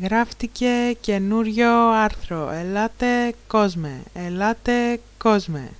Γράφτηκε καινούριο άρθρο. Ελάτε κόσμε, ελάτε κόσμε.